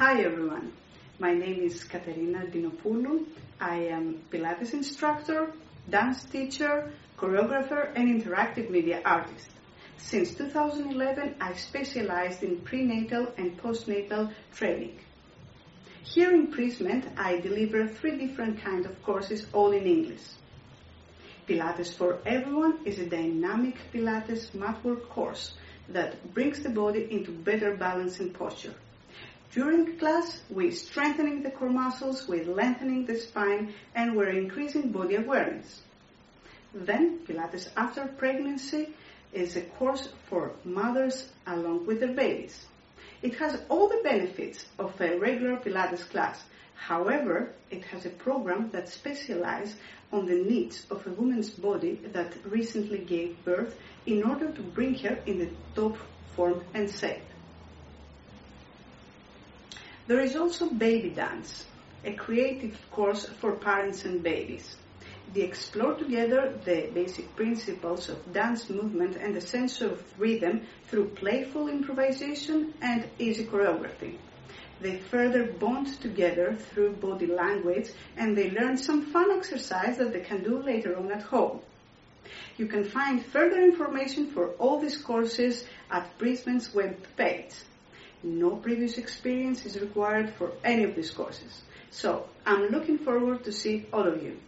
Hi everyone, my name is Katerina Dinopoulou. I am Pilates instructor, dance teacher, choreographer and interactive media artist. Since 2011 I've specialized in prenatal and postnatal training. Here in Prismen I deliver three different kinds of courses all in English. Pilates for Everyone is a dynamic Pilates matwork course that brings the body into better balance and posture. During class, we're strengthening the core muscles, we're lengthening the spine, and we're increasing body awareness. Then, Pilates after pregnancy is a course for mothers along with their babies. It has all the benefits of a regular Pilates class. However, it has a program that specializes on the needs of a woman's body that recently gave birth in order to bring her in the top form and shape. There is also Baby Dance, a creative course for parents and babies. They explore together the basic principles of dance movement and the sense of rhythm through playful improvisation and easy choreography. They further bond together through body language and they learn some fun exercise that they can do later on at home. You can find further information for all these courses at Prismen's web page. No previous experience is required for any of these courses. So I'm looking forward to see all of you.